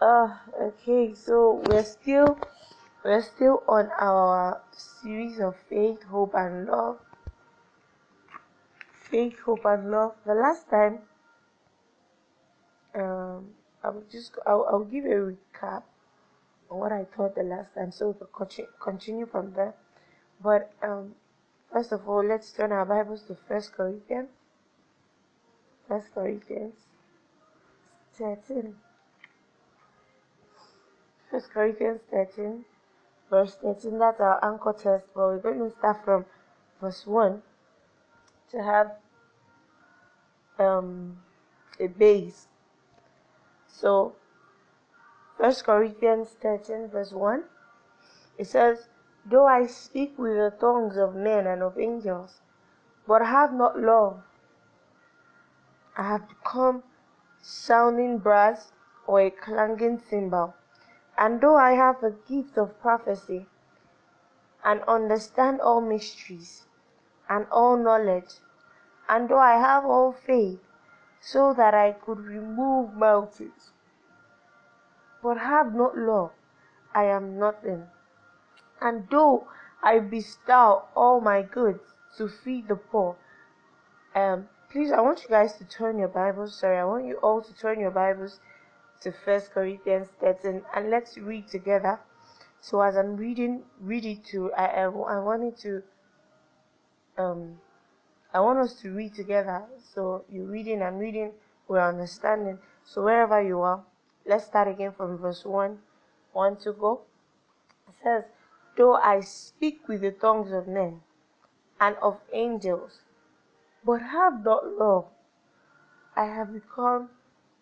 Uh, okay, so we're still we're still on our series of faith, hope, and love. Faith, hope, and love. The last time, um, I'll just I'll, I'll give a recap on what I taught the last time, so we can continue from there. But um, first of all, let's turn our Bibles to First Corinthians. First Corinthians, thirteen. First Corinthians 13, verse thirteen. That's our anchor test, but we're going to start from verse 1 to have um, a base. So, First Corinthians 13, verse 1, it says, Though I speak with the tongues of men and of angels, but have not love, I have become sounding brass or a clanging cymbal. And though I have the gift of prophecy, and understand all mysteries, and all knowledge, and though I have all faith, so that I could remove mountains, but have not love, I am nothing. And though I bestow all my goods to feed the poor, um, please, I want you guys to turn your Bibles. Sorry, I want you all to turn your Bibles to First Corinthians 13 and let's read together. So as I'm reading, read it to I I, I wanted to um I want us to read together. So you're reading, I'm reading, we're understanding. So wherever you are, let's start again from verse 1. 1 to go. It says, Though I speak with the tongues of men and of angels, but have not love, I have become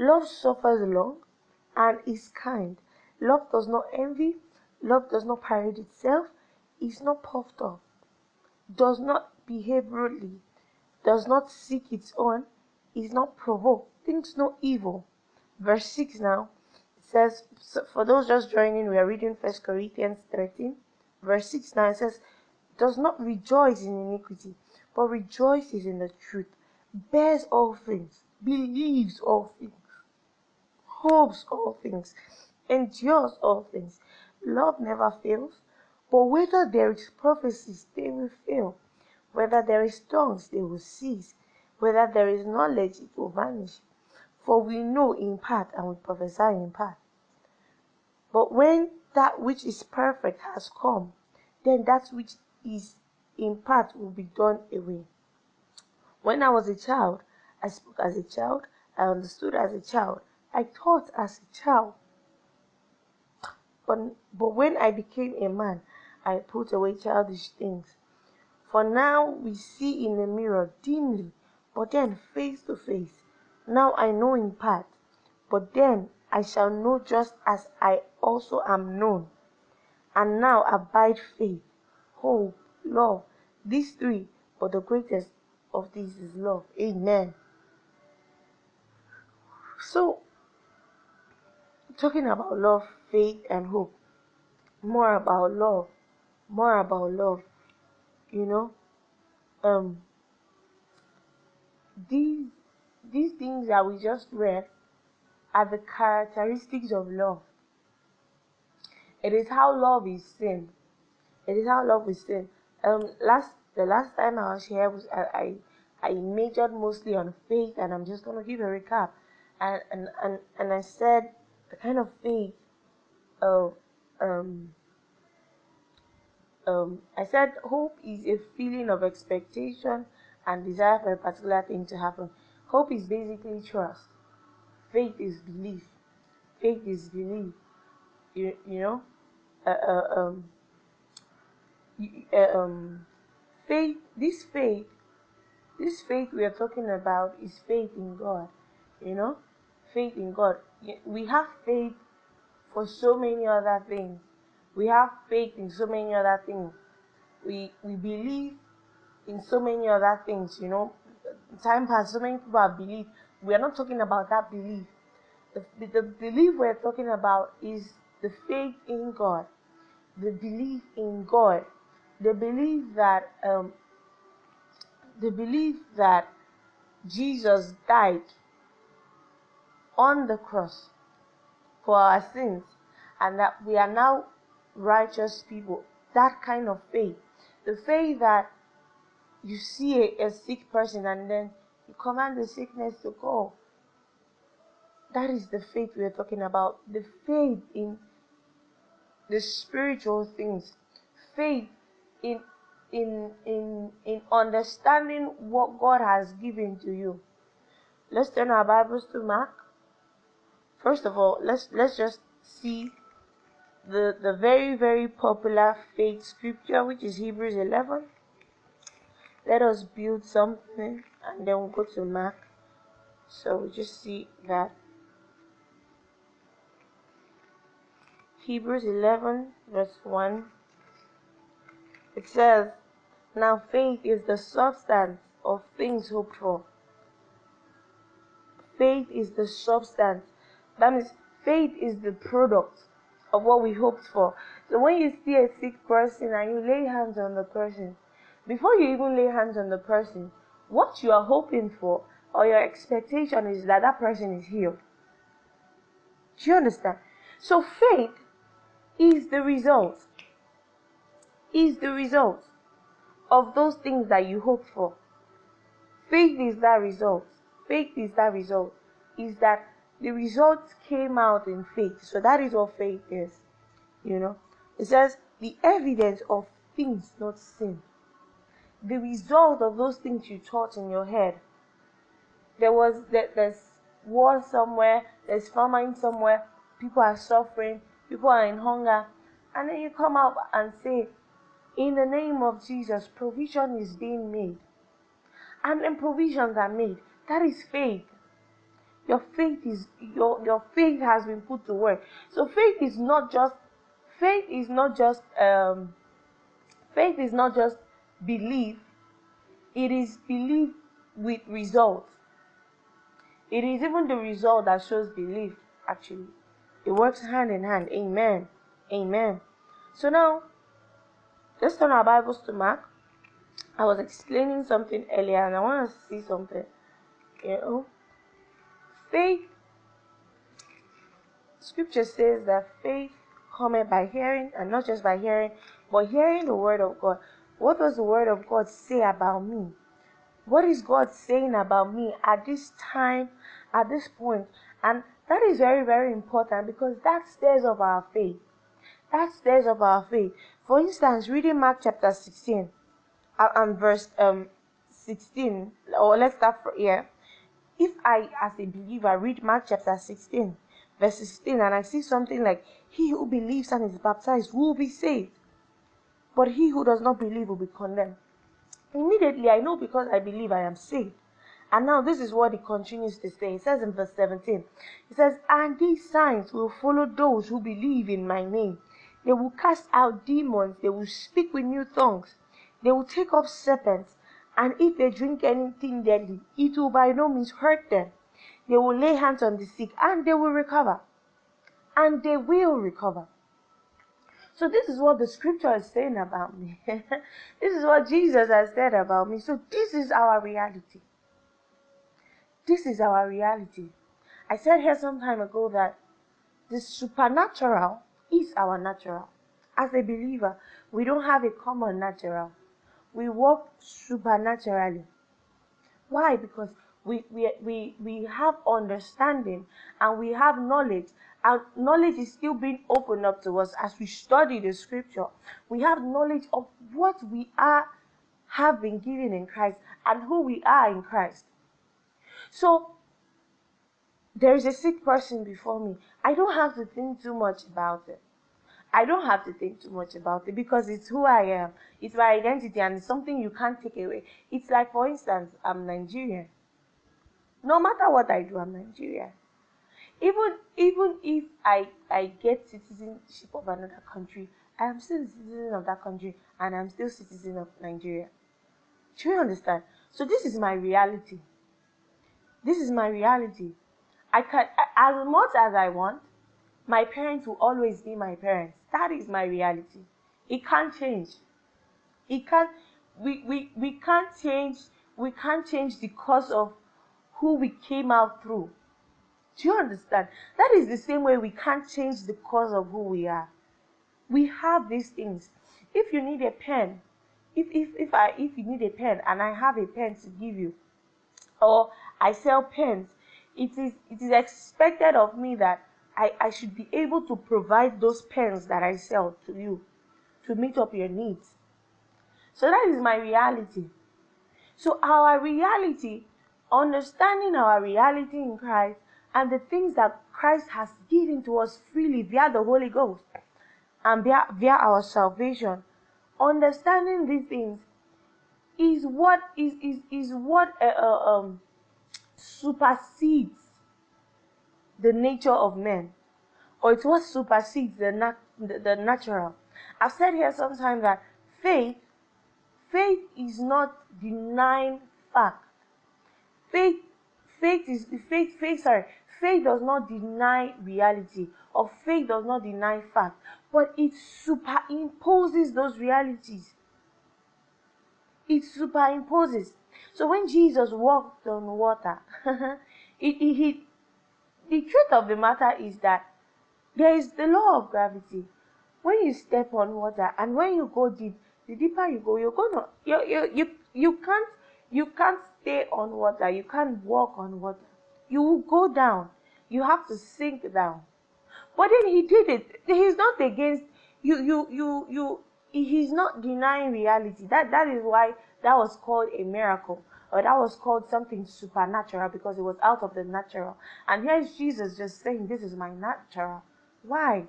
Love suffers long and is kind. Love does not envy. Love does not parade itself, is not puffed up, does not behave rudely, does not seek its own, is not provoked, thinks no evil. Verse 6 now. Says, so for those just joining, we are reading First Corinthians 13. Verse 6 now says, does not rejoice in iniquity, but rejoices in the truth, bears all things, believes all things hopes all things, endures all things. Love never fails, but whether there is prophecies, they will fail. Whether there is tongues, they will cease. Whether there is knowledge, it will vanish. For we know in part and we prophesy in part. But when that which is perfect has come, then that which is in part will be done away. When I was a child, I spoke as a child, I understood as a child, I thought as a child. But, but when I became a man, I put away childish things. For now we see in a mirror dimly, but then face to face. Now I know in part, but then I shall know just as I also am known. And now abide faith, hope, love, these three, but the greatest of these is love. Amen. So, talking about love, faith, and hope. More about love. More about love. You know, um, these these things that we just read are the characteristics of love. It is how love is seen. It is how love is seen. Um, last the last time I was here was I I, I majored mostly on faith, and I'm just gonna give a recap. And and and, and I said the kind of faith um um I said hope is a feeling of expectation and desire for a particular thing to happen. Hope is basically trust. Faith is belief. Faith is belief. You you know, uh, uh, um, uh, um, faith. This faith, this faith we are talking about is faith in God. You know, faith in God. We have faith for so many other things. We have faith in so many other things. We we believe in so many other things, you know. Time past, so many people have believed. We are not talking about that belief. The, the belief we're talking about is the faith in God, the belief in God, the belief that um, the belief that Jesus died on the cross for our sins and that we are now righteous people. That kind of faith. The faith that you see a, a sick person and then you command the sickness to go. That is the faith we are talking about. The faith in the spiritual things. Faith in in in in understanding what God has given to you. Let's turn our Bibles to Mark. First of all, let's let's just see the the very very popular faith scripture which is Hebrews 11. Let us build something and then we'll go to Mark. So we just see that Hebrews 11 verse 1 it says now faith is the substance of things hoped for. Faith is the substance. That means faith is the product of what we hoped for. So when you see a sick person and you lay hands on the person, before you even lay hands on the person, what you are hoping for or your expectation is that that person is healed. Do you understand? So faith is the result. Is the result of those things that you hope for. Faith is that result. Faith is that result. Is that the results came out in faith. So that is what faith is. You know, it says the evidence of things not seen. The result of those things you thought in your head. There was there, there's war somewhere, there's famine somewhere, people are suffering, people are in hunger, and then you come out and say, in the name of Jesus, provision is being made. And then provisions are made. That is faith. Your faith is your, your faith has been put to work. So faith is not just faith is not just um, faith is not just belief. It is belief with results. It is even the result that shows belief, actually. It works hand in hand. Amen. Amen. So now Let's turn our Bibles to Mark. I was explaining something earlier and I want to see something. You know, faith, scripture says that faith cometh by hearing and not just by hearing, but hearing the word of God. What does the word of God say about me? What is God saying about me at this time, at this point? And that is very, very important because that stares of our faith. That stares of our faith. For instance, reading Mark chapter 16 uh, and verse um 16, or let's start from here. If I, as a believer, read Mark chapter 16, verse 16, and I see something like, He who believes and is baptized will be saved, but he who does not believe will be condemned. Immediately, I know because I believe I am saved. And now this is what he continues to say. He says in verse 17, He says, And these signs will follow those who believe in my name. They will cast out demons. They will speak with new tongues. They will take up serpents. And if they drink anything deadly, it will by no means hurt them. They will lay hands on the sick and they will recover. And they will recover. So this is what the scripture is saying about me. this is what Jesus has said about me. So this is our reality. This is our reality. I said here some time ago that the supernatural is our natural. As a believer, we don't have a common natural. We walk supernaturally. Why? Because we, we, we, we have understanding and we have knowledge. And knowledge is still being opened up to us as we study the scripture. We have knowledge of what we are, have been given in Christ and who we are in Christ. So there is a sick person before me. I don't have to think too much about it. I don't have to think too much about it because it's who I am. It's my identity and it's something you can't take away. It's like, for instance, I'm Nigerian. No matter what I do, I'm Nigerian. even even if I I get citizenship of another country, I am still a citizen of that country and I'm still citizen of Nigeria. Do you understand? So this is my reality. This is my reality. I can as much as I want, my parents will always be my parents. That is my reality. It can't change. It can't we, we, we can't change we can't change the cause of who we came out through. Do you understand? That is the same way we can't change the cause of who we are. We have these things. If you need a pen, if if if I if you need a pen and I have a pen to give you, or I sell pens, it is it is expected of me that I, I should be able to provide those pens that I sell to you to meet up your needs. So that is my reality. So our reality, understanding our reality in Christ and the things that Christ has given to us freely via the Holy Ghost and via, via our salvation, understanding these things is what is is, is what uh, uh, um, supersedes the nature of men, or it's what supersedes the, nat- the, the natural. I've said here sometimes that faith faith is not denying fact. Faith faith is faith faith sorry faith does not deny reality or faith does not deny fact but it superimposes those realities it superimposes so when jesus walked on water it, it, it, the truth of the matter is that there is the law of gravity. When you step on water and when you go deep the deeper you go you're gonna you you you, you can't you can't stay on water. You can't walk on water. You will go down. You have to sink down. But then he did it. He's not against you you you you he's not denying reality. That that is why that was called a miracle or that was called something supernatural because it was out of the natural and here's jesus just saying this is my natural why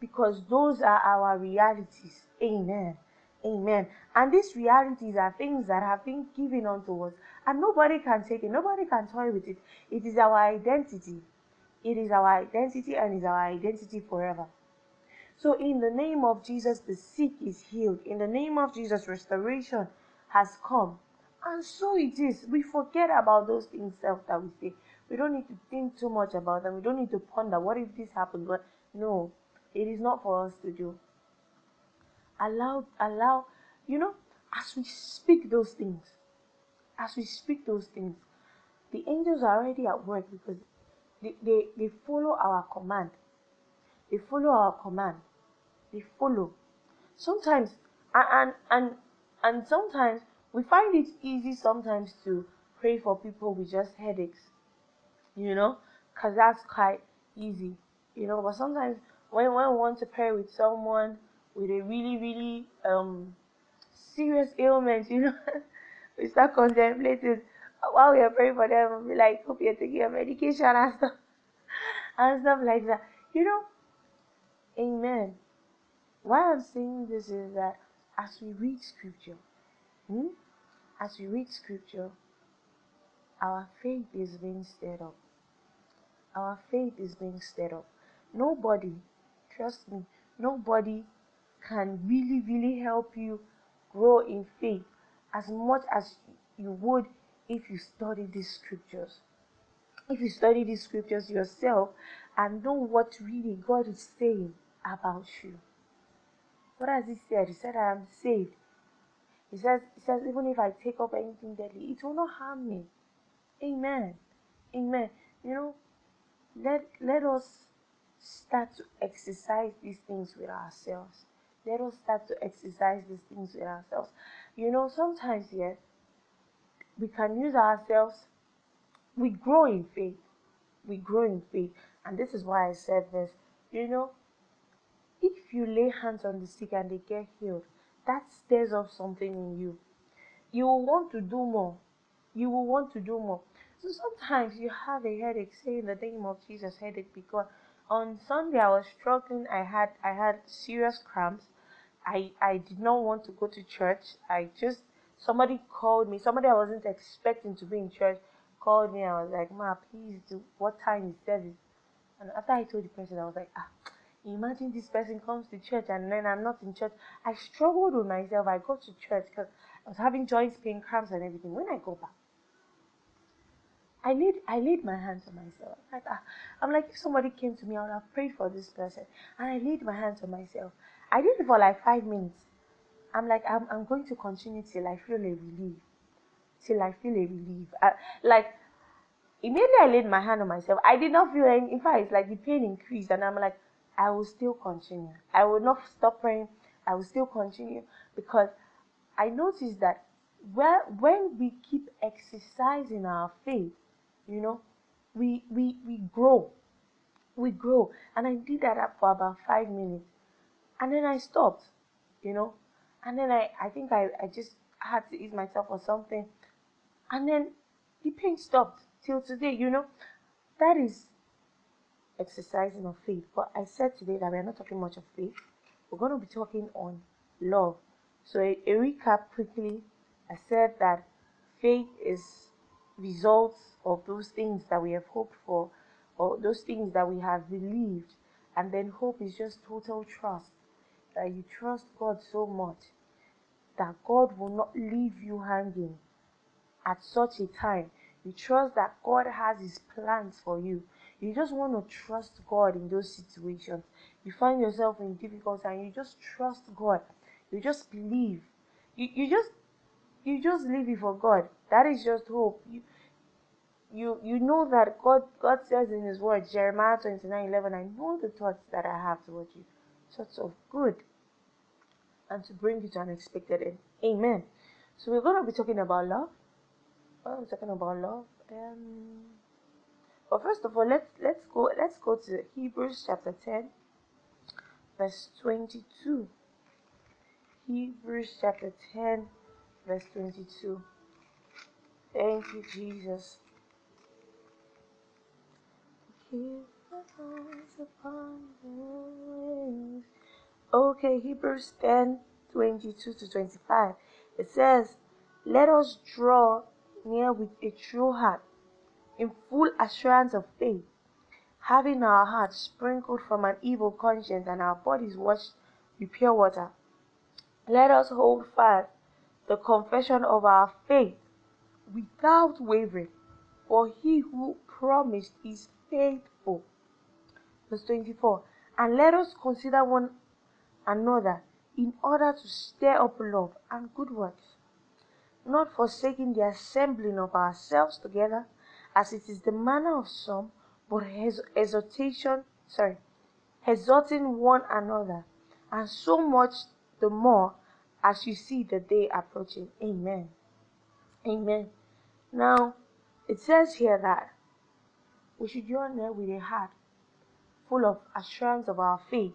because those are our realities amen Amen. And these realities are things that have been given unto us, and nobody can take it, nobody can toy with it. It is our identity. It is our identity and is our identity forever. So, in the name of Jesus, the sick is healed. In the name of Jesus, restoration has come. And so it is. We forget about those things self that we say. We don't need to think too much about them. We don't need to ponder what if this happens. But no, it is not for us to do allow allow you know as we speak those things as we speak those things the angels are already at work because they, they, they follow our command they follow our command they follow sometimes and and and sometimes we find it easy sometimes to pray for people with just headaches you know because that's quite easy you know but sometimes when, when we want to pray with someone with a really, really um serious ailment, you know, we start contemplating while we are praying for them, we like, hope you're taking your medication and stuff and stuff like that. You know, Amen. Why I'm saying this is that as we read scripture, hmm, as we read scripture, our faith is being stirred up. Our faith is being stirred up. Nobody, trust me, nobody can really, really help you grow in faith as much as you would if you study these scriptures. If you study these scriptures yourself and know what really God is saying about you. What has He said? He said, I am saved. He says, he says, even if I take up anything deadly, it will not harm me. Amen. Amen. You know, let let us start to exercise these things with ourselves let us start to exercise these things with ourselves. You know, sometimes, yes, we can use ourselves, we grow in faith. We grow in faith. And this is why I said this. You know, if you lay hands on the sick and they get healed, that stirs up something in you. You will want to do more. You will want to do more. So sometimes you have a headache, say in the name of Jesus, headache because on Sunday I was struggling. I had I had serious cramps. I I did not want to go to church. I just somebody called me. Somebody I wasn't expecting to be in church called me. I was like, "Ma, please do. What time is service?" And after I told the person, I was like, ah, imagine this person comes to church and then I'm not in church. I struggled with myself. I go to church because I was having joint pain, cramps, and everything. When I go back, I laid I laid my hands on myself. Ah, I'm like, if somebody came to me, I would have prayed for this person. And I laid my hands on myself. I did it for like five minutes. I'm like, I'm, I'm going to continue till I feel a relief. Till I feel a relief. I, like, immediately I laid my hand on myself. I did not feel any, in fact, it's like the pain increased. And I'm like, I will still continue. I will not stop praying. I will still continue because I noticed that where, when we keep exercising our faith, you know, we, we, we grow. We grow. And I did that for about five minutes. And then I stopped, you know. And then I, I think I, I just had to eat myself or something. And then the pain stopped till today, you know. That is exercising of faith. But I said today that we are not talking much of faith. We're going to be talking on love. So a, a recap quickly. I said that faith is results of those things that we have hoped for or those things that we have believed. And then hope is just total trust. That you trust God so much that God will not leave you hanging at such a time. You trust that God has His plans for you. You just want to trust God in those situations. You find yourself in difficulty and you just trust God. You just believe. You, you just you just leave it for God. That is just hope. You you you know that God God says in His Word, Jeremiah twenty nine eleven, I know the thoughts that I have towards you, thoughts of good, and to bring you to an expected end. Amen. So we're to be talking about love. Oh, we're talking about love. Um, but first of all, let's let's go let's go to Hebrews chapter ten, verse twenty two. Hebrews chapter ten, verse twenty two. Thank you, Jesus. Okay, Hebrews 10 22 to 25. It says, Let us draw near with a true heart, in full assurance of faith, having our hearts sprinkled from an evil conscience and our bodies washed with pure water. Let us hold fast the confession of our faith without wavering, for he who promised is faithful. Verse 24. And let us consider one another in order to stir up love and good works, not forsaking the assembling of ourselves together, as it is the manner of some, but his exhortation, sorry, exhorting one another, and so much the more as you see the day approaching. Amen. Amen. Now, it says here that we should join there with a heart full of assurance of our faith.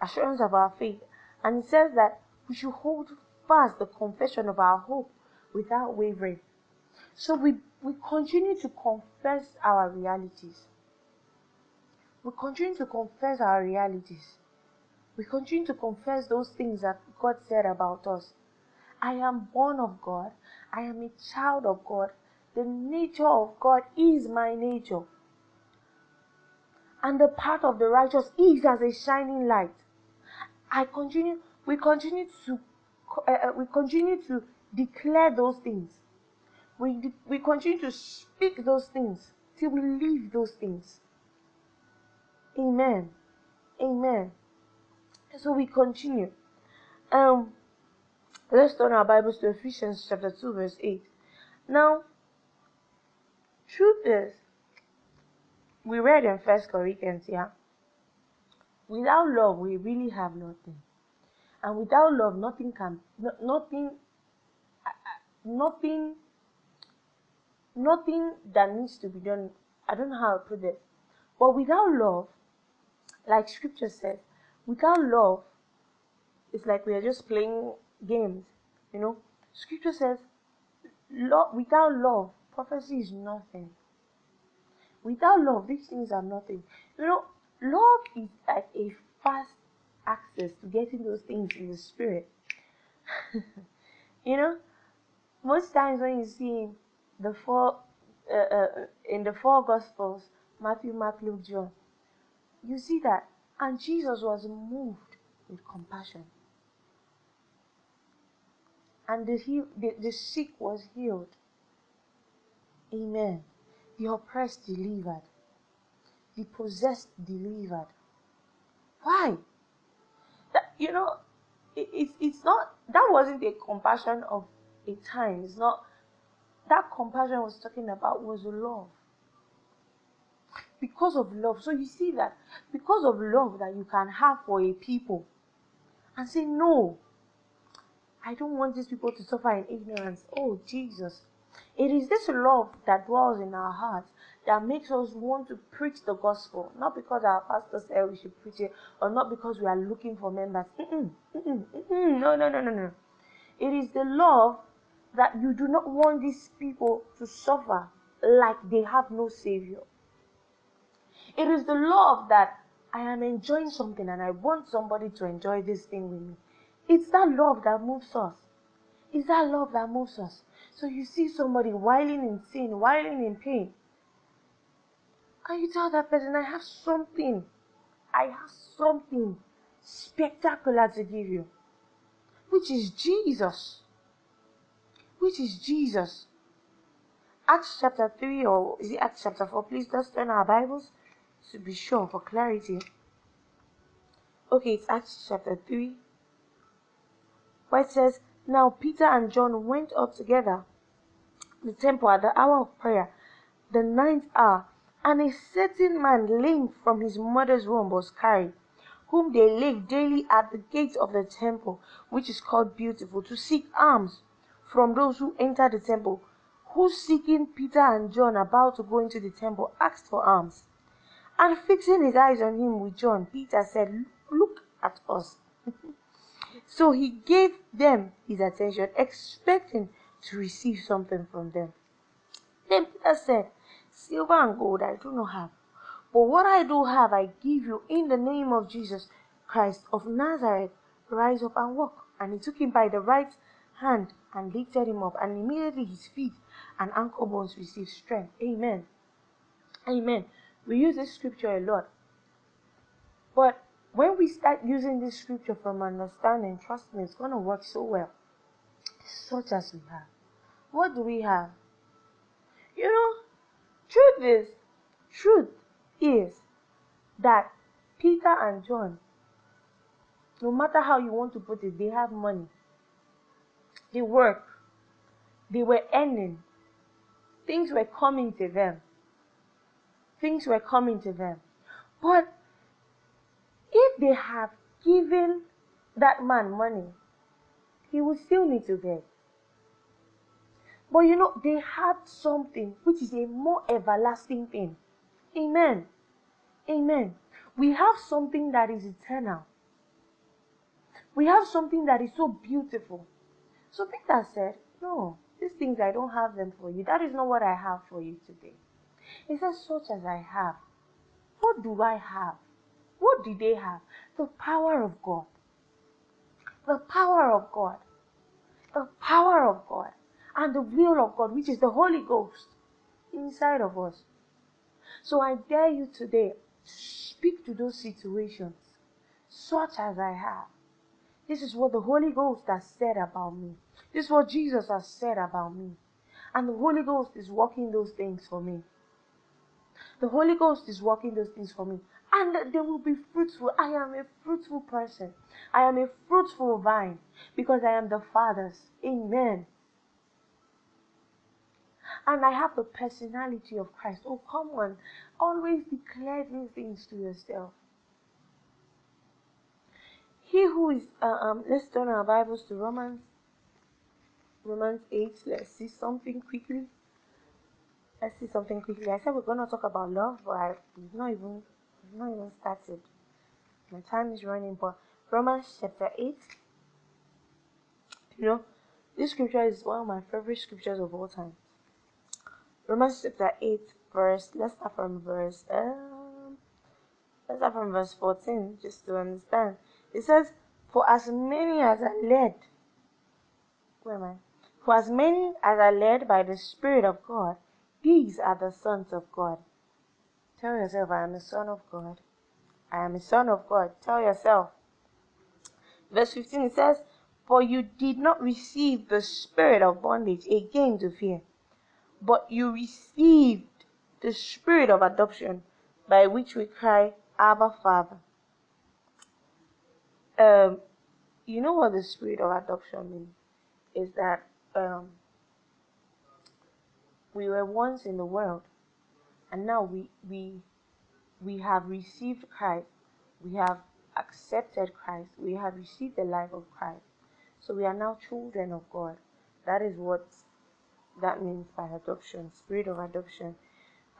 Assurance of our faith. And it says that we should hold fast the confession of our hope without wavering. So we, we continue to confess our realities. We continue to confess our realities. We continue to confess those things that God said about us. I am born of God. I am a child of God. The nature of God is my nature. And the path of the righteous is as a shining light. I continue, we continue to, uh, uh, we continue to declare those things. We, we continue to speak those things till we live those things. Amen. Amen. So we continue. Um, let's turn our Bibles to Ephesians chapter 2, verse 8. Now, truth is, we read in First Corinthians, yeah. Without love, we really have nothing, and without love, nothing can, nothing, uh, uh, nothing, nothing that needs to be done. I don't know how to put it, but without love, like Scripture says, without love, it's like we are just playing games. You know, Scripture says, love without love, prophecy is nothing. Without love, these things are nothing. You know, love is like a fast access to getting those things in the spirit. you know, most times when you see the four uh, uh, in the four gospels, Matthew, Mark, Luke, John. You see that? And Jesus was moved with compassion. And the, the, the sick was healed. Amen. The oppressed delivered. The possessed delivered. Why? That, you know, it, it, it's not, that wasn't a compassion of a time. It's not, that compassion I was talking about was love. Because of love. So you see that because of love that you can have for a people and say, no, I don't want these people to suffer in ignorance. Oh, Jesus. It is this love that dwells in our hearts that makes us want to preach the gospel. Not because our pastor said we should preach it, or not because we are looking for members. Mm-mm, mm-mm, mm-mm. No, no, no, no, no. It is the love that you do not want these people to suffer like they have no savior. It is the love that I am enjoying something and I want somebody to enjoy this thing with me. It's that love that moves us. It's that love that moves us. So you see somebody whiling in sin, whiling in pain. And you tell that person, I have something. I have something spectacular to give you. Which is Jesus. Which is Jesus. Acts chapter 3 or is it Acts chapter 4? Please let's turn our Bibles to be sure for clarity. Okay, it's Acts chapter 3 where it says, Now Peter and John went up together the temple at the hour of prayer, the ninth hour, and a certain man lame from his mother's womb was carried, whom they laid daily at the gate of the temple, which is called Beautiful, to seek alms from those who enter the temple, who seeking Peter and John about to go into the temple asked for alms. And fixing his eyes on him with John, Peter said, Look at us. so he gave them his attention, expecting to receive something from them. Then Peter said, Silver and gold I do not have, but what I do have I give you in the name of Jesus Christ of Nazareth. Rise up and walk. And he took him by the right hand and lifted him up, and immediately his feet and ankle bones received strength. Amen. Amen. We use this scripture a lot. But when we start using this scripture from understanding, trust me, it's going to work so well. Such as we have. What do we have? You know, truth is, truth is that Peter and John, no matter how you want to put it, they have money. They work. They were earning. Things were coming to them things were coming to them. But if they have given that man money, he would still need to beg. But you know, they had something which is a more everlasting thing. Amen. Amen. We have something that is eternal. We have something that is so beautiful. So Peter said, No, these things I don't have them for you. That is not what I have for you today. He says, Such as I have. What do I have? What did they have? The power of God. The power of God. The power of God. And the will of God, which is the Holy Ghost inside of us. So I dare you today, speak to those situations, such as I have. This is what the Holy Ghost has said about me. This is what Jesus has said about me. And the Holy Ghost is working those things for me. The Holy Ghost is working those things for me. And they will be fruitful. I am a fruitful person. I am a fruitful vine because I am the Father's. Amen. And I have the personality of Christ. Oh, come on. Always declare these things to yourself. He who is, uh, um, let's turn our Bibles to Romans, Romans 8. Let's see something quickly let's see something quickly. I said we're gonna talk about love, but I, we've not even we've not even started. My time is running, but Romans chapter eight. You know, this scripture is one of my favorite scriptures of all time. Romans chapter eight, verse. Let's start from verse. Um, let's start from verse fourteen, just to understand. It says, "For as many as are led." Where am I? For as many as are led by the Spirit of God these are the sons of God. Tell yourself, I am a son of God. I am a son of God. Tell yourself. Verse 15 it says, For you did not receive the spirit of bondage again to fear, but you received the spirit of adoption by which we cry, Abba, Father. Um, you know what the spirit of adoption means? Is that um, we were once in the world, and now we we we have received Christ, we have accepted Christ, we have received the life of Christ. So we are now children of God. That is what that means by adoption, spirit of adoption.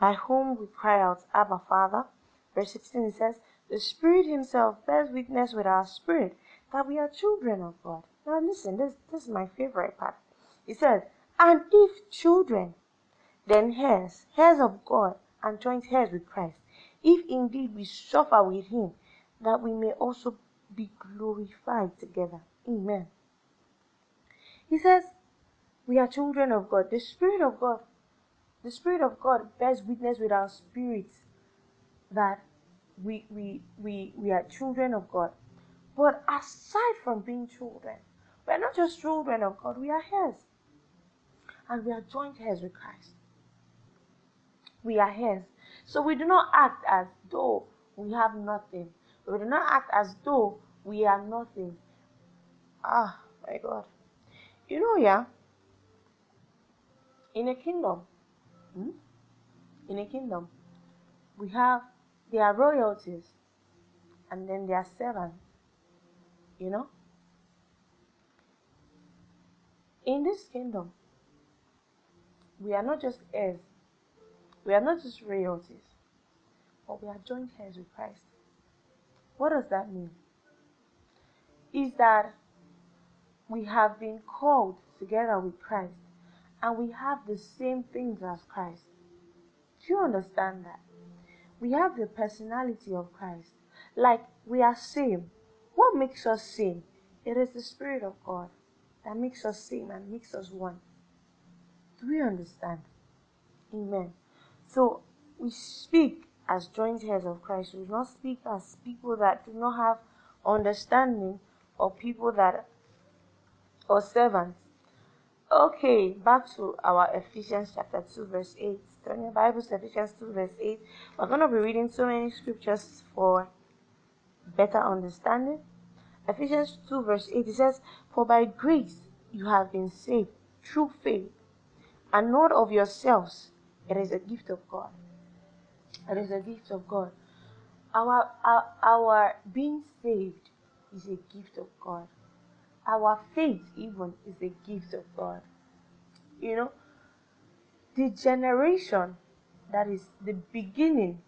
By whom we cry out, Abba Father. Verse 16 says, The Spirit Himself bears witness with our spirit that we are children of God. Now listen, this, this is my favorite part. It says, And if children, then heirs, heirs of God, and joint heirs with Christ, if indeed we suffer with him, that we may also be glorified together. Amen. He says, We are children of God. The Spirit of God, the Spirit of God bears witness with our spirits that we, we, we, we are children of God. But aside from being children, we are not just children of God, we are heirs. And we are joint heirs with Christ. We are heirs. So we do not act as though we have nothing. We do not act as though we are nothing. Ah, my God. You know, yeah, in a kingdom, hmm? in a kingdom, we have there are royalties and then there are servants. You know? In this kingdom, we are not just heirs, we are not just royalties, but we are joint heirs with Christ. What does that mean? Is that we have been called together with Christ and we have the same things as Christ. Do you understand that? We have the personality of Christ. Like we are same. What makes us same? It is the Spirit of God that makes us same and makes us one. We understand? Amen. So we speak as joint heirs of Christ. We do not speak as people that do not have understanding or people that or servants. Okay, back to our Ephesians chapter 2, verse 8. Turn your Bibles to Ephesians 2, verse 8. We're going to be reading so many scriptures for better understanding. Ephesians 2, verse 8, it says, For by grace you have been saved through faith, and not of yourselves. It is a gift of God. It is a gift of God. Our, our, our being saved is a gift of God. Our faith, even, is a gift of God. You know, the generation that is the beginning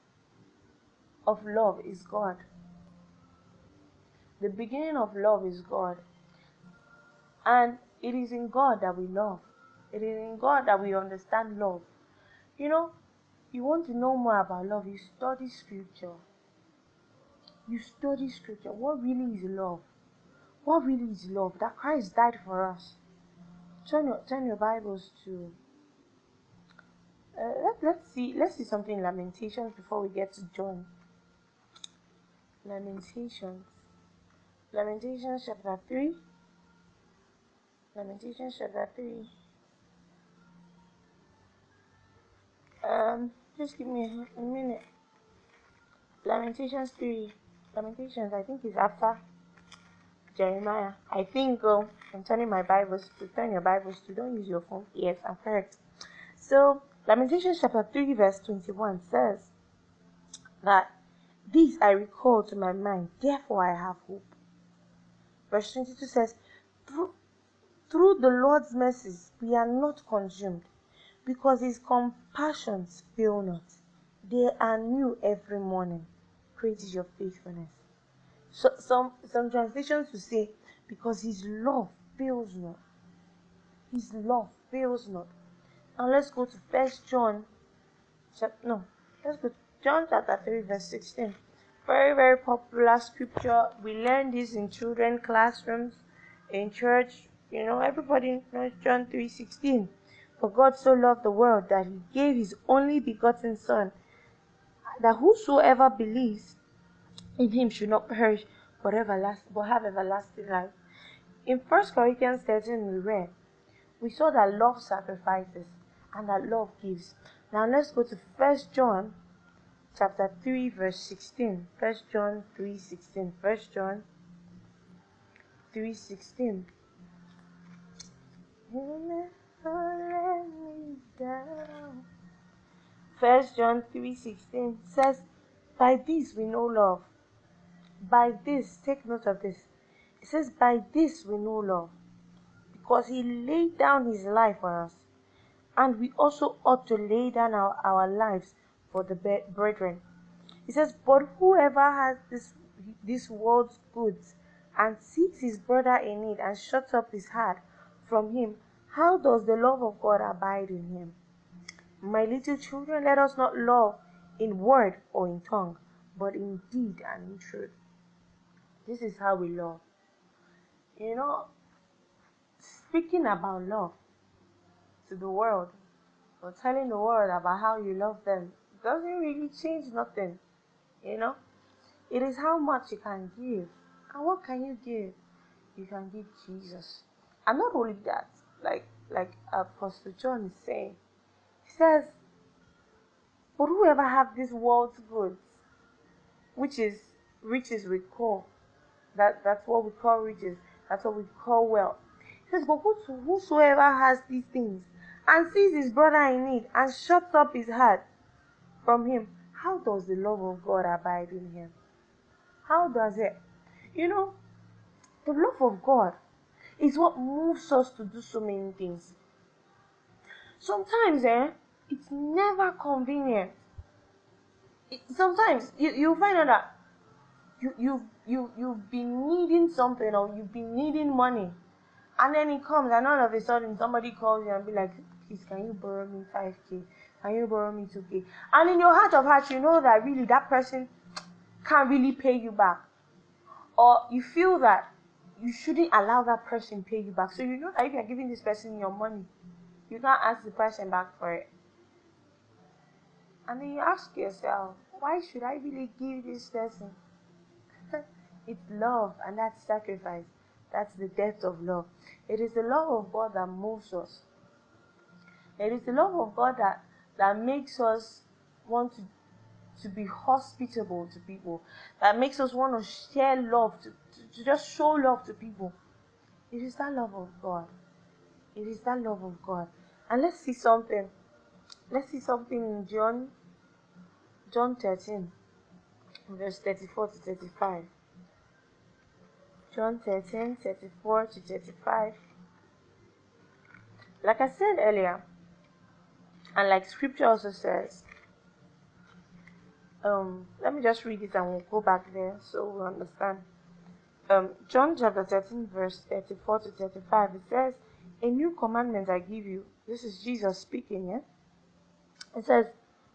of love is God. The beginning of love is God. And it is in God that we love. It is in God that we understand love. You know, you want to know more about love, you study scripture. You study scripture. What really is love? What really is love? That Christ died for us. Turn your turn your Bibles to uh, let, let's see let's see something in Lamentations before we get to John. Lamentations. Lamentations chapter 3. Lamentations chapter 3. Um, just give me a, minute. Lamentations 3. Lamentations, I think, is after Jeremiah. I think uh, I'm turning my Bibles to turn your Bibles to. Don't use your phone. Yes, I'm correct. So, Lamentations chapter 3, verse 21 says that these I recall to my mind, therefore I have hope. Verse 22 says, through, through the Lord's mercies we are not consumed, because his compassions fail not. They are new every morning. Great is your faithfulness. So, some, some translations will say, because his love fails not. His love fails not. Now let's go to First John. Chapter, No, let's go to John chapter 3, verse 16 very very popular scripture we learn this in children classrooms in church you know everybody knows john 3.16 for god so loved the world that he gave his only begotten son that whosoever believes in him should not perish but everlasting but have everlasting life. In First Corinthians 13 we read, we saw that love sacrifices and that love gives. Now let's go to First John chapter 3 verse 16. First John 3 16. First John 3 16. First John 3:16 says, By this we know love. By this, take note of this. It says, By this we know love. Because he laid down his life for us. And we also ought to lay down our, our lives for the brethren. He says, But whoever has this this world's goods and sees his brother in need and shuts up his heart from him, how does the love of God abide in him? My little children, let us not love in word or in tongue, but in deed and in truth. This is how we love. You know, speaking about love to the world or telling the world about how you love them doesn't really change nothing. You know, it is how much you can give. And what can you give? You can give Jesus. And not only that, like like Apostle John is saying, He says, But whoever have this world's goods, which is riches we call, that, that's what we call riches, that's what we call wealth. He says, But whosoever has these things and sees his brother in need and shuts up his heart from him, how does the love of God abide in him? How does it? You know, the love of God is what moves us to do so many things. Sometimes, eh, it's never convenient. It, sometimes you, you find out that you, you, you, you've been needing something or you've been needing money. And then it comes and all of a sudden somebody calls you and be like, please, can you borrow me 5K? Can you borrow me 2K? And in your heart of hearts, you know that really that person can't really pay you back. Or you feel that you shouldn't allow that person pay you back. So you know that if you're giving this person your money, you can't ask the person back for it. And then you ask yourself, why should I really give this person? it's love and that's sacrifice. That's the depth of love. It is the love of God that moves us. It is the love of God that, that makes us want to, to be hospitable to people, that makes us want to share love, to, to, to just show love to people. It is that love of God. It is that love of God. And let's see something Let's see something in John John 13 verse 34 to 35. John 13 34 to 35. Like I said earlier, and like scripture also says, um, let me just read it and we'll go back there so we understand. Um, John chapter 13, verse 34 to 35, it says, A new commandment I give you. This is Jesus speaking, yeah? It says,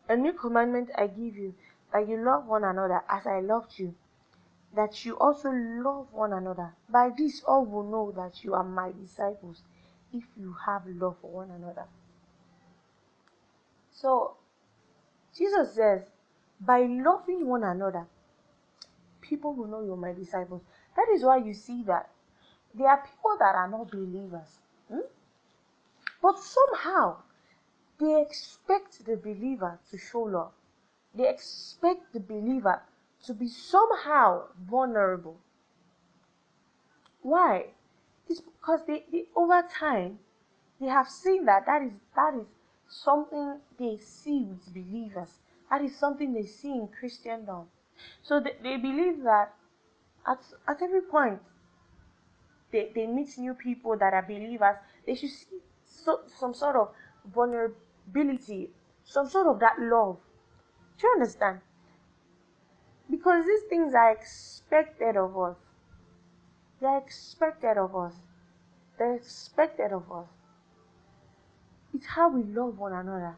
A new commandment I give you, that you love one another as I loved you, that you also love one another. By this, all will know that you are my disciples, if you have love for one another. So, Jesus says, by loving one another, people will know you're my disciples. That is why you see that there are people that are not believers. Hmm? But somehow, they expect the believer to show love. They expect the believer to be somehow vulnerable. Why? It's because they, they over time they have seen that that is that is something they see with believers. That is something they see in Christendom. So they, they believe that at, at every point they, they meet new people that are believers, they should see so, some sort of vulnerability some sort of that love. Do you understand? Because these things are expected of us. They're expected of us. They're expected of us. It's how we love one another.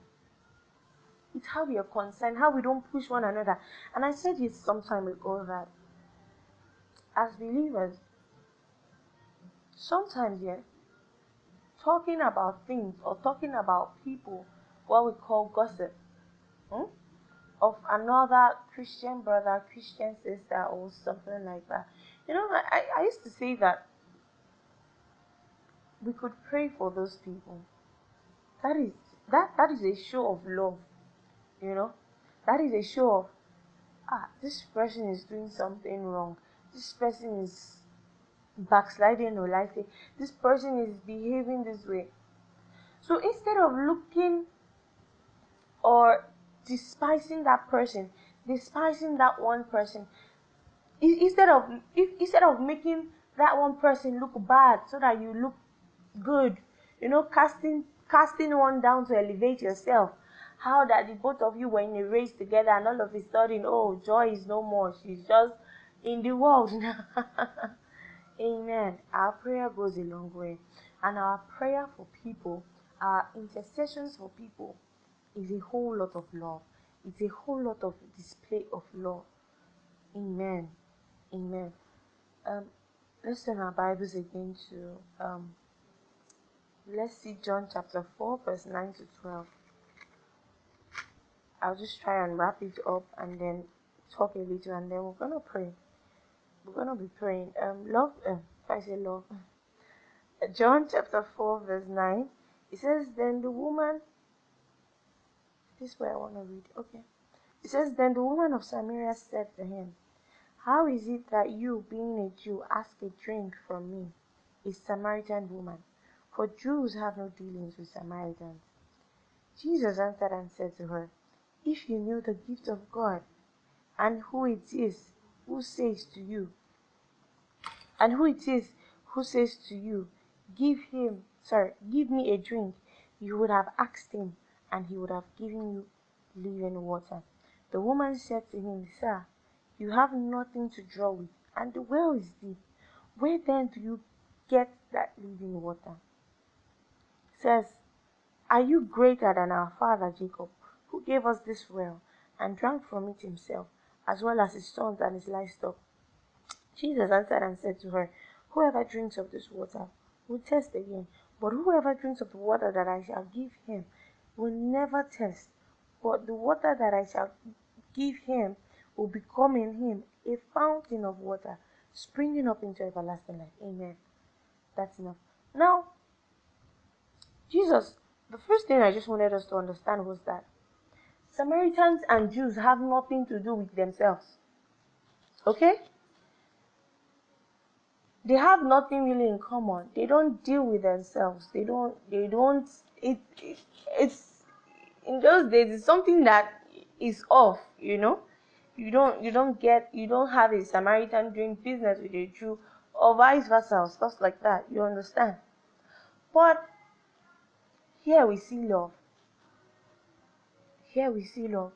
It's how we are concerned, how we don't push one another. And I said it some time ago that as believers, sometimes, yeah, talking about things or talking about people what we call gossip, hmm? of another Christian brother, Christian sister, or something like that. You know, I, I used to say that we could pray for those people. That is that that is a show of love. You know? That is a show of ah, this person is doing something wrong. This person is backsliding or like this person is behaving this way. So instead of looking or despising that person, despising that one person, instead of if, instead of making that one person look bad so that you look good, you know, casting casting one down to elevate yourself. How that the both of you were in a race together and all of a sudden, oh, joy is no more. She's just in the world now. Amen. Our prayer goes a long way. And our prayer for people, our intercessions for people, is a whole lot of love. It's a whole lot of display of love. Amen. Amen. Um, let's turn our Bibles again to um, let's see John chapter 4, verse 9 to 12. I'll just try and wrap it up and then talk a little and then we're gonna pray we're gonna be praying. Um, love. Uh, I say love, John chapter four verse nine. It says, "Then the woman." This way I want to read. Okay. It says, "Then the woman of Samaria said to him, How is it that you, being a Jew, ask a drink from me, a Samaritan woman? For Jews have no dealings with Samaritans." Jesus answered and said to her, If you knew the gift of God, and who it is who says to you, and who it is who says to you, Give him, sorry, give me a drink, you would have asked him, and he would have given you living water. The woman said to him, Sir, you have nothing to draw with, and the well is deep. Where then do you get that living water? Says, Are you greater than our father Jacob, who gave us this well, and drank from it himself, as well as his sons and his livestock. Jesus answered and said to her, Whoever drinks of this water will thirst again, but whoever drinks of the water that I shall give him will never thirst. But the water that I shall give him will become in him a fountain of water, springing up into everlasting life. Amen. That's enough. Now, Jesus, the first thing I just wanted us to understand was that Samaritans and Jews have nothing to do with themselves. Okay? They have nothing really in common. They don't deal with themselves. They don't, they don't, it, it it's, in those days, it's something that is off, you know? You don't, you don't get, you don't have a Samaritan doing business with a Jew or vice versa or stuff like that. You understand? But here we see love. Here we see love.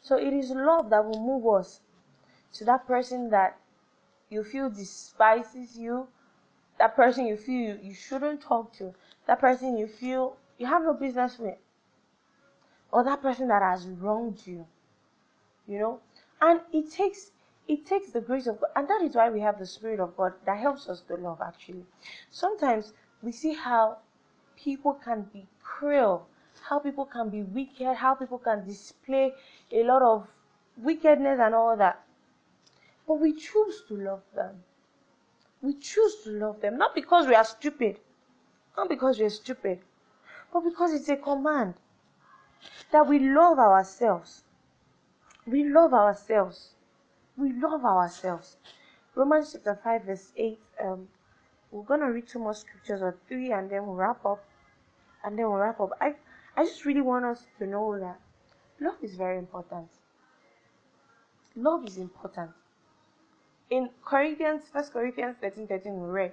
So it is love that will move us to that person that you feel despises you, that person you feel you, you shouldn't talk to, that person you feel you have no business with, or that person that has wronged you. You know? And it takes it takes the grace of God, and that is why we have the Spirit of God that helps us to love actually. Sometimes we see how people can be cruel how people can be wicked, how people can display a lot of wickedness and all that. But we choose to love them. We choose to love them, not because we are stupid, not because we are stupid, but because it's a command that we love ourselves. We love ourselves. We love ourselves. Romans chapter 5, verse 8. Um, we're gonna read two more scriptures or three and then we'll wrap up. And then we'll wrap up. I I just really want us to know that love is very important. Love is important. In Corinthians, First Corinthians 13 13, we read,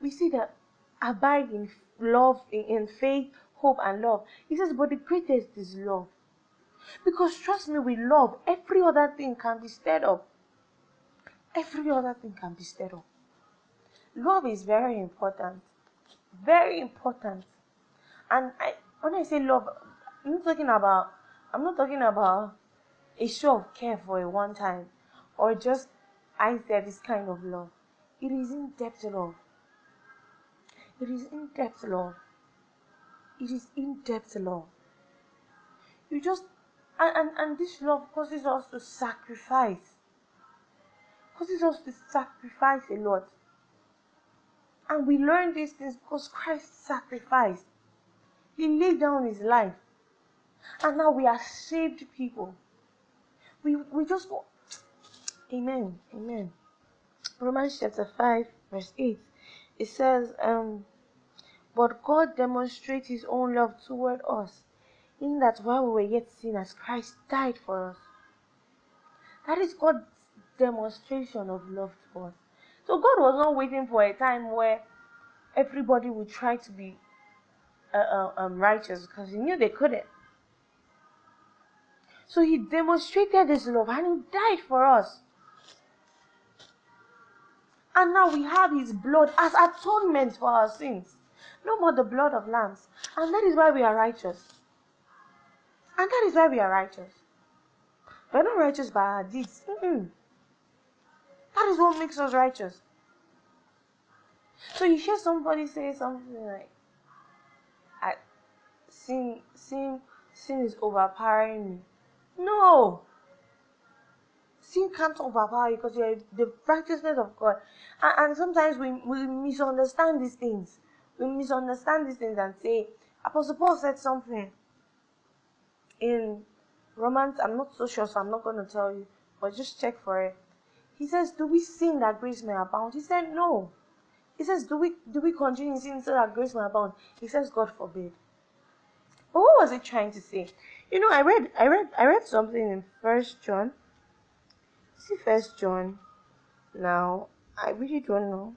we see that abide in love, in, in faith, hope, and love. He says, but the greatest is love. Because trust me, with love, every other thing can be stirred up. Every other thing can be stirred up. Love is very important. Very important. And I, when I say love, I'm not talking about I'm not talking about a show of care for a one time or just said this kind of love. It is in depth love. It is in depth love. It is in depth love. You just And, and, and this love causes us to sacrifice. Causes us to sacrifice a lot. And we learn these things because Christ sacrificed. He laid down his life. And now we are saved people. We, we just go. Amen. Amen. Romans chapter 5, verse 8. It says, um, But God demonstrates his own love toward us, in that while we were yet sinners, Christ died for us. That is God's demonstration of love to us. So God was not waiting for a time where everybody would try to be uh, uh, um, righteous because he knew they couldn't. So he demonstrated his love and he died for us. And now we have his blood as atonement for our sins. No more the blood of lambs. And that is why we are righteous. And that is why we are righteous. We're not righteous by our deeds. Mm-mm. That is what makes us righteous. So you hear somebody say something like, sin, sin, sin is overpowering me. No. Sin can't overpower you because you're the righteousness of God. And, and sometimes we, we misunderstand these things. We misunderstand these things and say, Apostle Paul said something in Romans. I'm not so sure, so I'm not going to tell you, but just check for it. He says, Do we sin that grace may abound? He said, No. He says, Do we do we continue in sin so that grace may abound? He says, God forbid. What was he trying to say? You know, I read I read I read something in First John. See First John. Now I really don't know.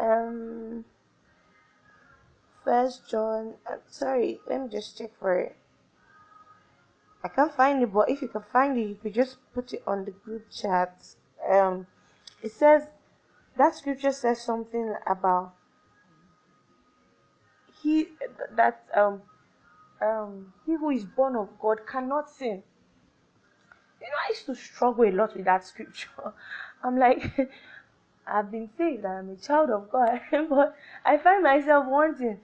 Um First John. I'm sorry. Let me just check for it. I can't find it, but if you can find it, you could just put it on the group chat. Um, it says that scripture says something about he that um um, he who is born of God cannot sin. You know, I used to struggle a lot with that scripture. I'm like, I've been saved, I'm a child of God, but I find myself wanting.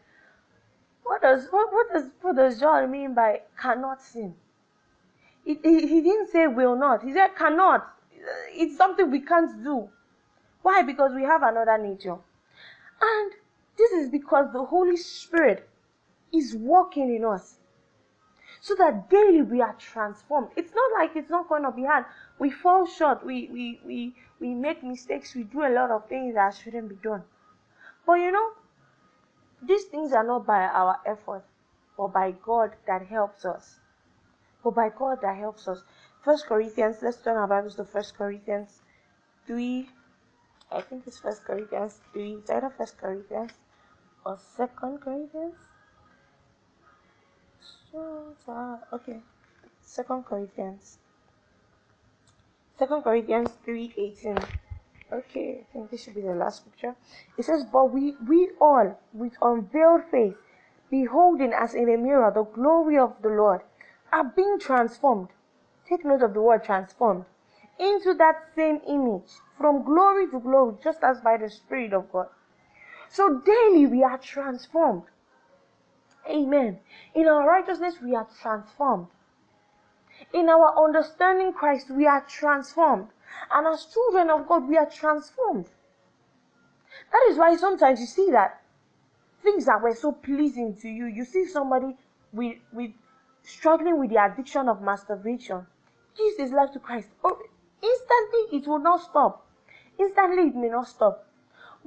What does what, what does what does John mean by cannot sin? He didn't say will not. He said cannot. It's something we can't do. Why? Because we have another nature. And this is because the Holy Spirit is working in us so that daily we are transformed. It's not like it's not going to be hard. We fall short, we, we, we, we make mistakes, we do a lot of things that shouldn't be done. But you know, these things are not by our effort, but by God that helps us. But by God that helps us. First Corinthians, let's turn our Bibles to First Corinthians 3. I think it's First Corinthians 3. It's either First Corinthians or Second Corinthians okay. Second Corinthians. Second Corinthians three eighteen. Okay, I think this should be the last scripture. It says, But we we all with unveiled face, beholding as in a mirror the glory of the Lord, are being transformed. Take note of the word transformed. Into that same image, from glory to glory, just as by the Spirit of God. So daily we are transformed. Amen. In our righteousness, we are transformed. In our understanding Christ, we are transformed. And as children of God, we are transformed. That is why sometimes you see that things that were so pleasing to you, you see somebody with, with struggling with the addiction of masturbation. Gives his life to Christ. Oh, instantly, it will not stop. Instantly, it may not stop.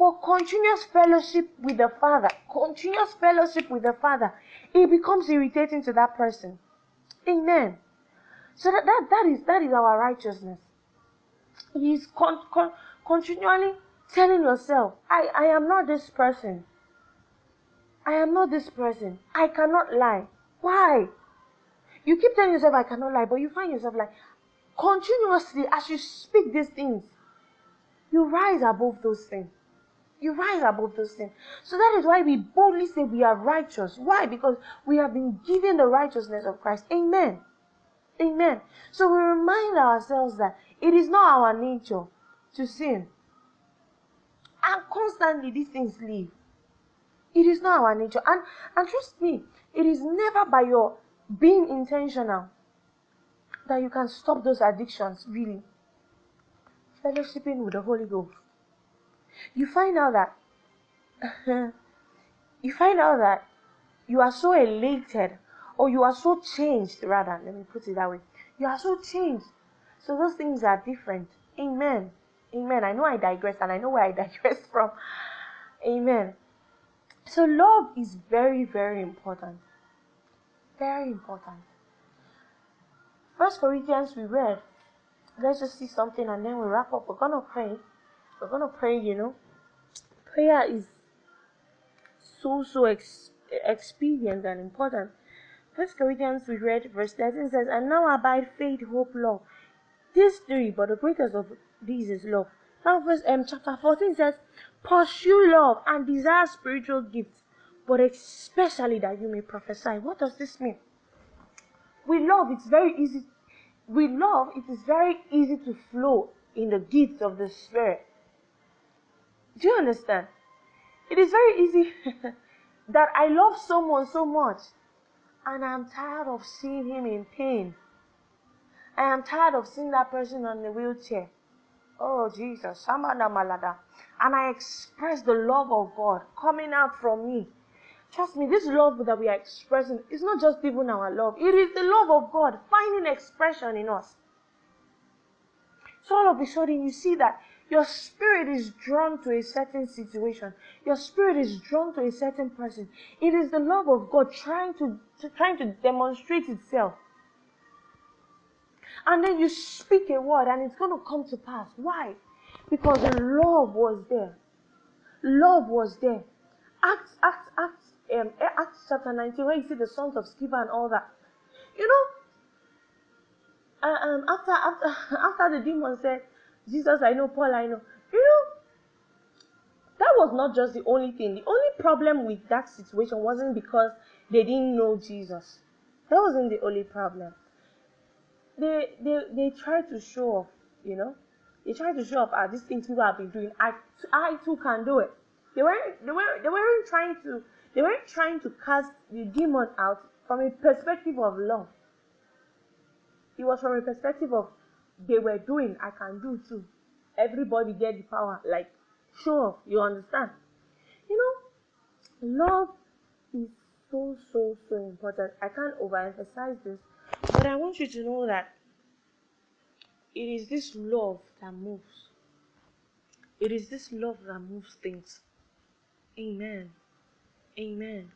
But continuous fellowship with the Father, continuous fellowship with the Father, it becomes irritating to that person. Amen. So that, that, that is that is our righteousness. He's con, con, continually telling yourself, I, I am not this person. I am not this person. I cannot lie. Why? You keep telling yourself, I cannot lie, but you find yourself like, continuously, as you speak these things, you rise above those things. You rise above those things. So that is why we boldly say we are righteous. Why? Because we have been given the righteousness of Christ. Amen. Amen. So we remind ourselves that it is not our nature to sin. And constantly these things live. It is not our nature. And, and trust me, it is never by your being intentional. that you can stop those addictions, really? Fellowshipping with the Holy Ghost. You find out that you find out that you are so elated or you are so changed rather let me put it that way. You are so changed. So those things are different. Amen. Amen. I know i digress and i know where i digress from. Amen. So love is very very important. Very important. First corinthians we read let's just see something and then we wrap up. We're gonna pray we're gonna pray you know prayer is so so ex- expedient and important First Corinthians we read verse 13 says, And now abide faith, hope, love. These three, but the greatest of these is love. Now verse um, chapter 14 says, Pursue love and desire spiritual gifts, but especially that you may prophesy. What does this mean? We love, it's very easy. We love, it is very easy to flow in the gifts of the Spirit. Do you understand? It is very easy that I love someone so much and I'm tired of seeing him in pain. I am tired of seeing that person on the wheelchair. Oh, Jesus. And I express the love of God coming out from me. Trust me, this love that we are expressing is not just even our love, it is the love of God finding expression in us. So all of a sudden, you see that your spirit is drawn to a certain situation. Your spirit is drawn to a certain person. It is the love of God trying to, to trying to demonstrate itself. And then you speak a word and it's going to come to pass. Why? Because love was there. Love was there. Acts, Acts, Acts, um, Acts chapter 19, where you see the sons of Sceva and all that. You know, uh, um, after, after, after the demon said, Jesus, I know, Paul, I know. You know, that was not just the only thing. The only problem with that situation wasn't because they didn't know Jesus. That wasn't the only problem. They they they tried to show off, you know. They tried to show off ah, these things people have been doing. I I too can do it. They weren't they weren't they weren't trying to they weren't trying to cast the demon out from a perspective of love. It was from a perspective of they were doing, I can do too. Everybody get the power. Like, sure, you understand. You know, love is so, so, so important. I can't overemphasize this, but I want you to know that it is this love that moves. It is this love that moves things. Amen. Amen.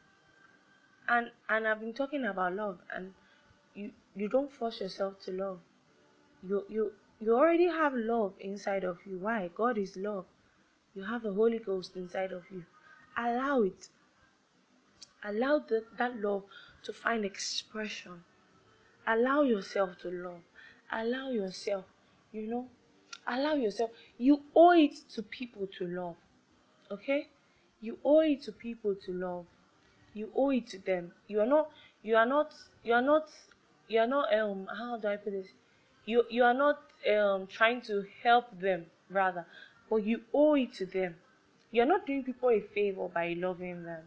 And and I've been talking about love and you you don't force yourself to love you you you already have love inside of you. Why? God is love. You have the holy ghost inside of you. Allow it. Allow the, that love to find expression. Allow yourself to love. Allow yourself you know allow yourself. You owe it to people to love okay? You owe it to people to love. You owe it to them. You are not you are not you are not you are not um how do i put this you you are not um, trying to help them rather but you owe it to them. You're not doing people a favor by loving them.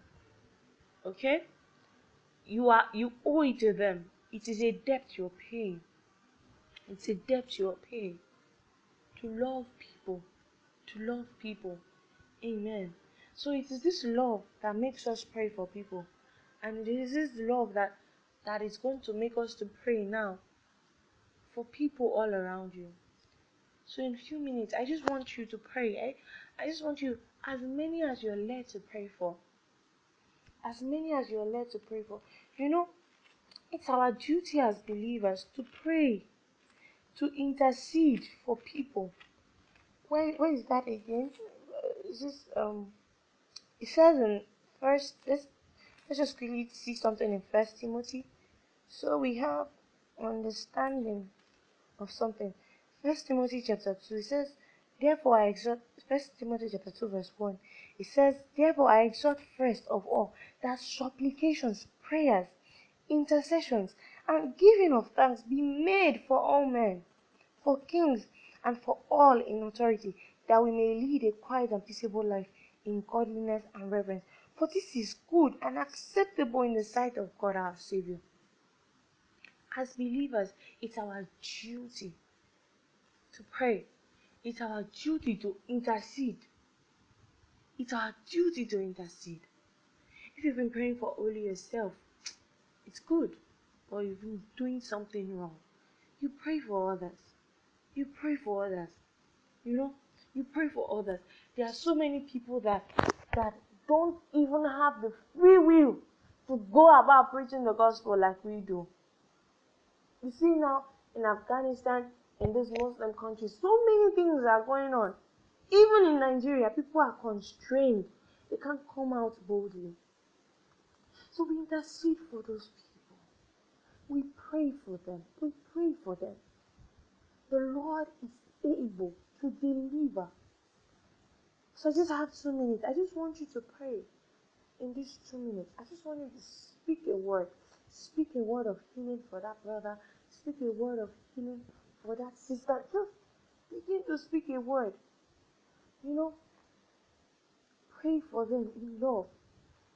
Okay? You are you owe it to them. It is a debt you're paying. It's a debt you're paying. To love people. To love people. Amen. So it is this love that makes us pray for people. And it is this love that that is going to make us to pray now for people all around you. So in a few minutes, I just want you to pray. I, I just want you, as many as you're led to pray for, as many as you're led to pray for. You know, it's our duty as believers to pray, to intercede for people. Where, where is that again? Uh, is this um? It says in first. Let's let's just quickly see something in First Timothy. So we have understanding of something. First Timothy chapter 2, it says, Therefore I exhort, First Timothy chapter 2 verse 1, it says, Therefore I exhort first of all that supplications, prayers, intercessions, and giving of thanks be made for all men, for kings, and for all in authority, that we may lead a quiet and peaceable life in godliness and reverence. For this is good and acceptable in the sight of God our Savior. As believers, it's our duty to pray. It's our duty to intercede. It's our duty to intercede. If you've been praying for only yourself, it's good, but you've been doing something wrong. You pray for others. You pray for others. You know, you pray for others. There are so many people that that don't even have the free will to go about preaching the gospel like we do. You see now in Afghanistan, in these Muslim countries, so many things are going on. Even in Nigeria, people are constrained. They can't come out boldly. So we intercede for those people. We pray for them. We pray for them. The Lord is able to deliver. So I just have two minutes. I just want you to pray in these two minutes. I just want you to speak a word. Speak a word of healing for that brother. Speak a word of healing for that sister. Just begin to speak a word. You know, pray for them in love.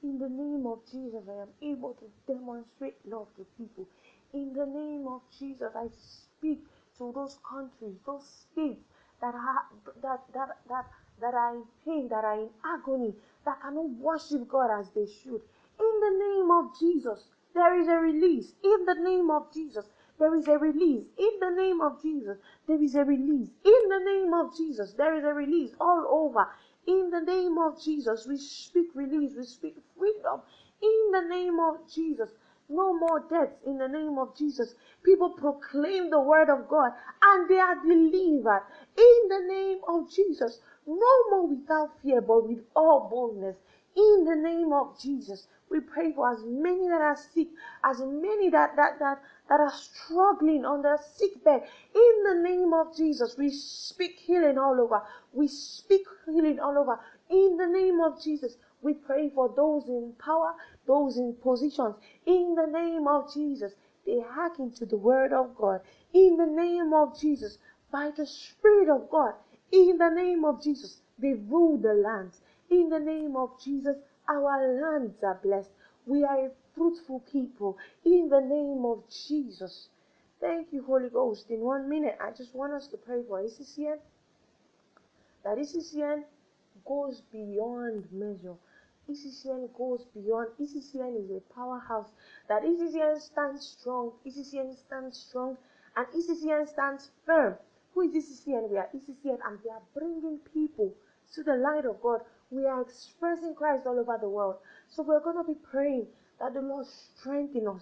In the name of Jesus, I am able to demonstrate love to people. In the name of Jesus, I speak to those countries, those states that are that that that that are in pain, that are in agony, that cannot worship God as they should. In the name of Jesus, there is a release. In the name of Jesus, there is a release. In the name of Jesus, there is a release. In the name of Jesus, there is a release all over. In the name of Jesus, we speak release, we speak freedom. In the name of Jesus, no more deaths in the name of Jesus. People proclaim the word of God and they are delivered in the name of Jesus. No more without fear, but with all boldness. In the name of Jesus, we pray for as many that are sick, as many that that that that are struggling on their sick bed. In the name of Jesus, we speak healing all over. We speak healing all over. In the name of Jesus, we pray for those in power, those in positions. In the name of Jesus, they hearken to the word of God. In the name of Jesus, by the Spirit of God, in the name of Jesus, they rule the lands. In the name of Jesus, our lands are blessed. We are a fruitful people in the name of Jesus. Thank you, Holy Ghost. In one minute, I just want us to pray for ECCN. That ECCN goes beyond measure. ECCN goes beyond. ECCN is a powerhouse. That ECCN stands strong. ECCN stands strong. And ECCN stands firm. Who is ECCN? We are ECCN and we are bringing people to the light of God. We are expressing Christ all over the world. So we're going to be praying that the Lord strengthen us,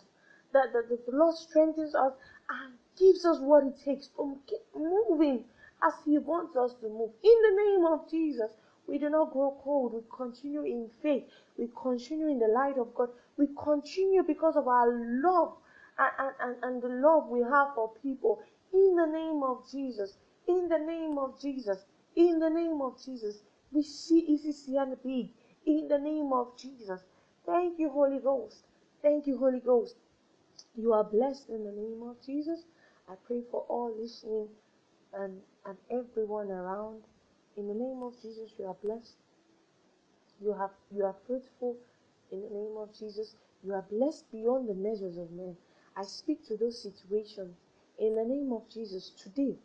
that, the Lord strengthens us and gives us what it takes to keep moving as He wants us to move. In the name of Jesus, we do not grow cold. We continue in faith. We continue in the light of God. We continue because of our love and, and, and the love we have for people. In the name of Jesus. In the name of Jesus. In the name of Jesus. We see ECCN big. In the name of Jesus. Thank you, Holy Ghost. Thank you, Holy Ghost. You are blessed in the name of Jesus. I pray for all listening and, and everyone around. In the name of Jesus, you are blessed. You have you are fruitful in the name of Jesus. You are blessed beyond the measures of men. I speak to those situations in the name of Jesus today.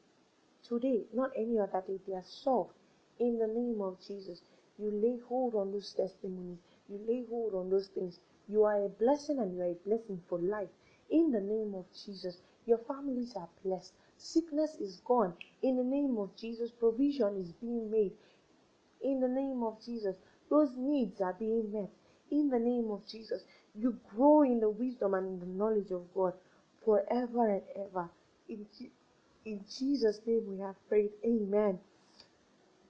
Today, not any other day, they are solved in the name of Jesus. You lay hold on those testimonies. You lay hold on those things. You are a blessing and you are a blessing for life. In the name of Jesus, your families are blessed. Sickness is gone. In the name of Jesus, provision is being made. In the name of Jesus, those needs are being met. In the name of Jesus, you grow in the wisdom and in the knowledge of God forever and ever. In, in Jesus' name we have prayed. Amen.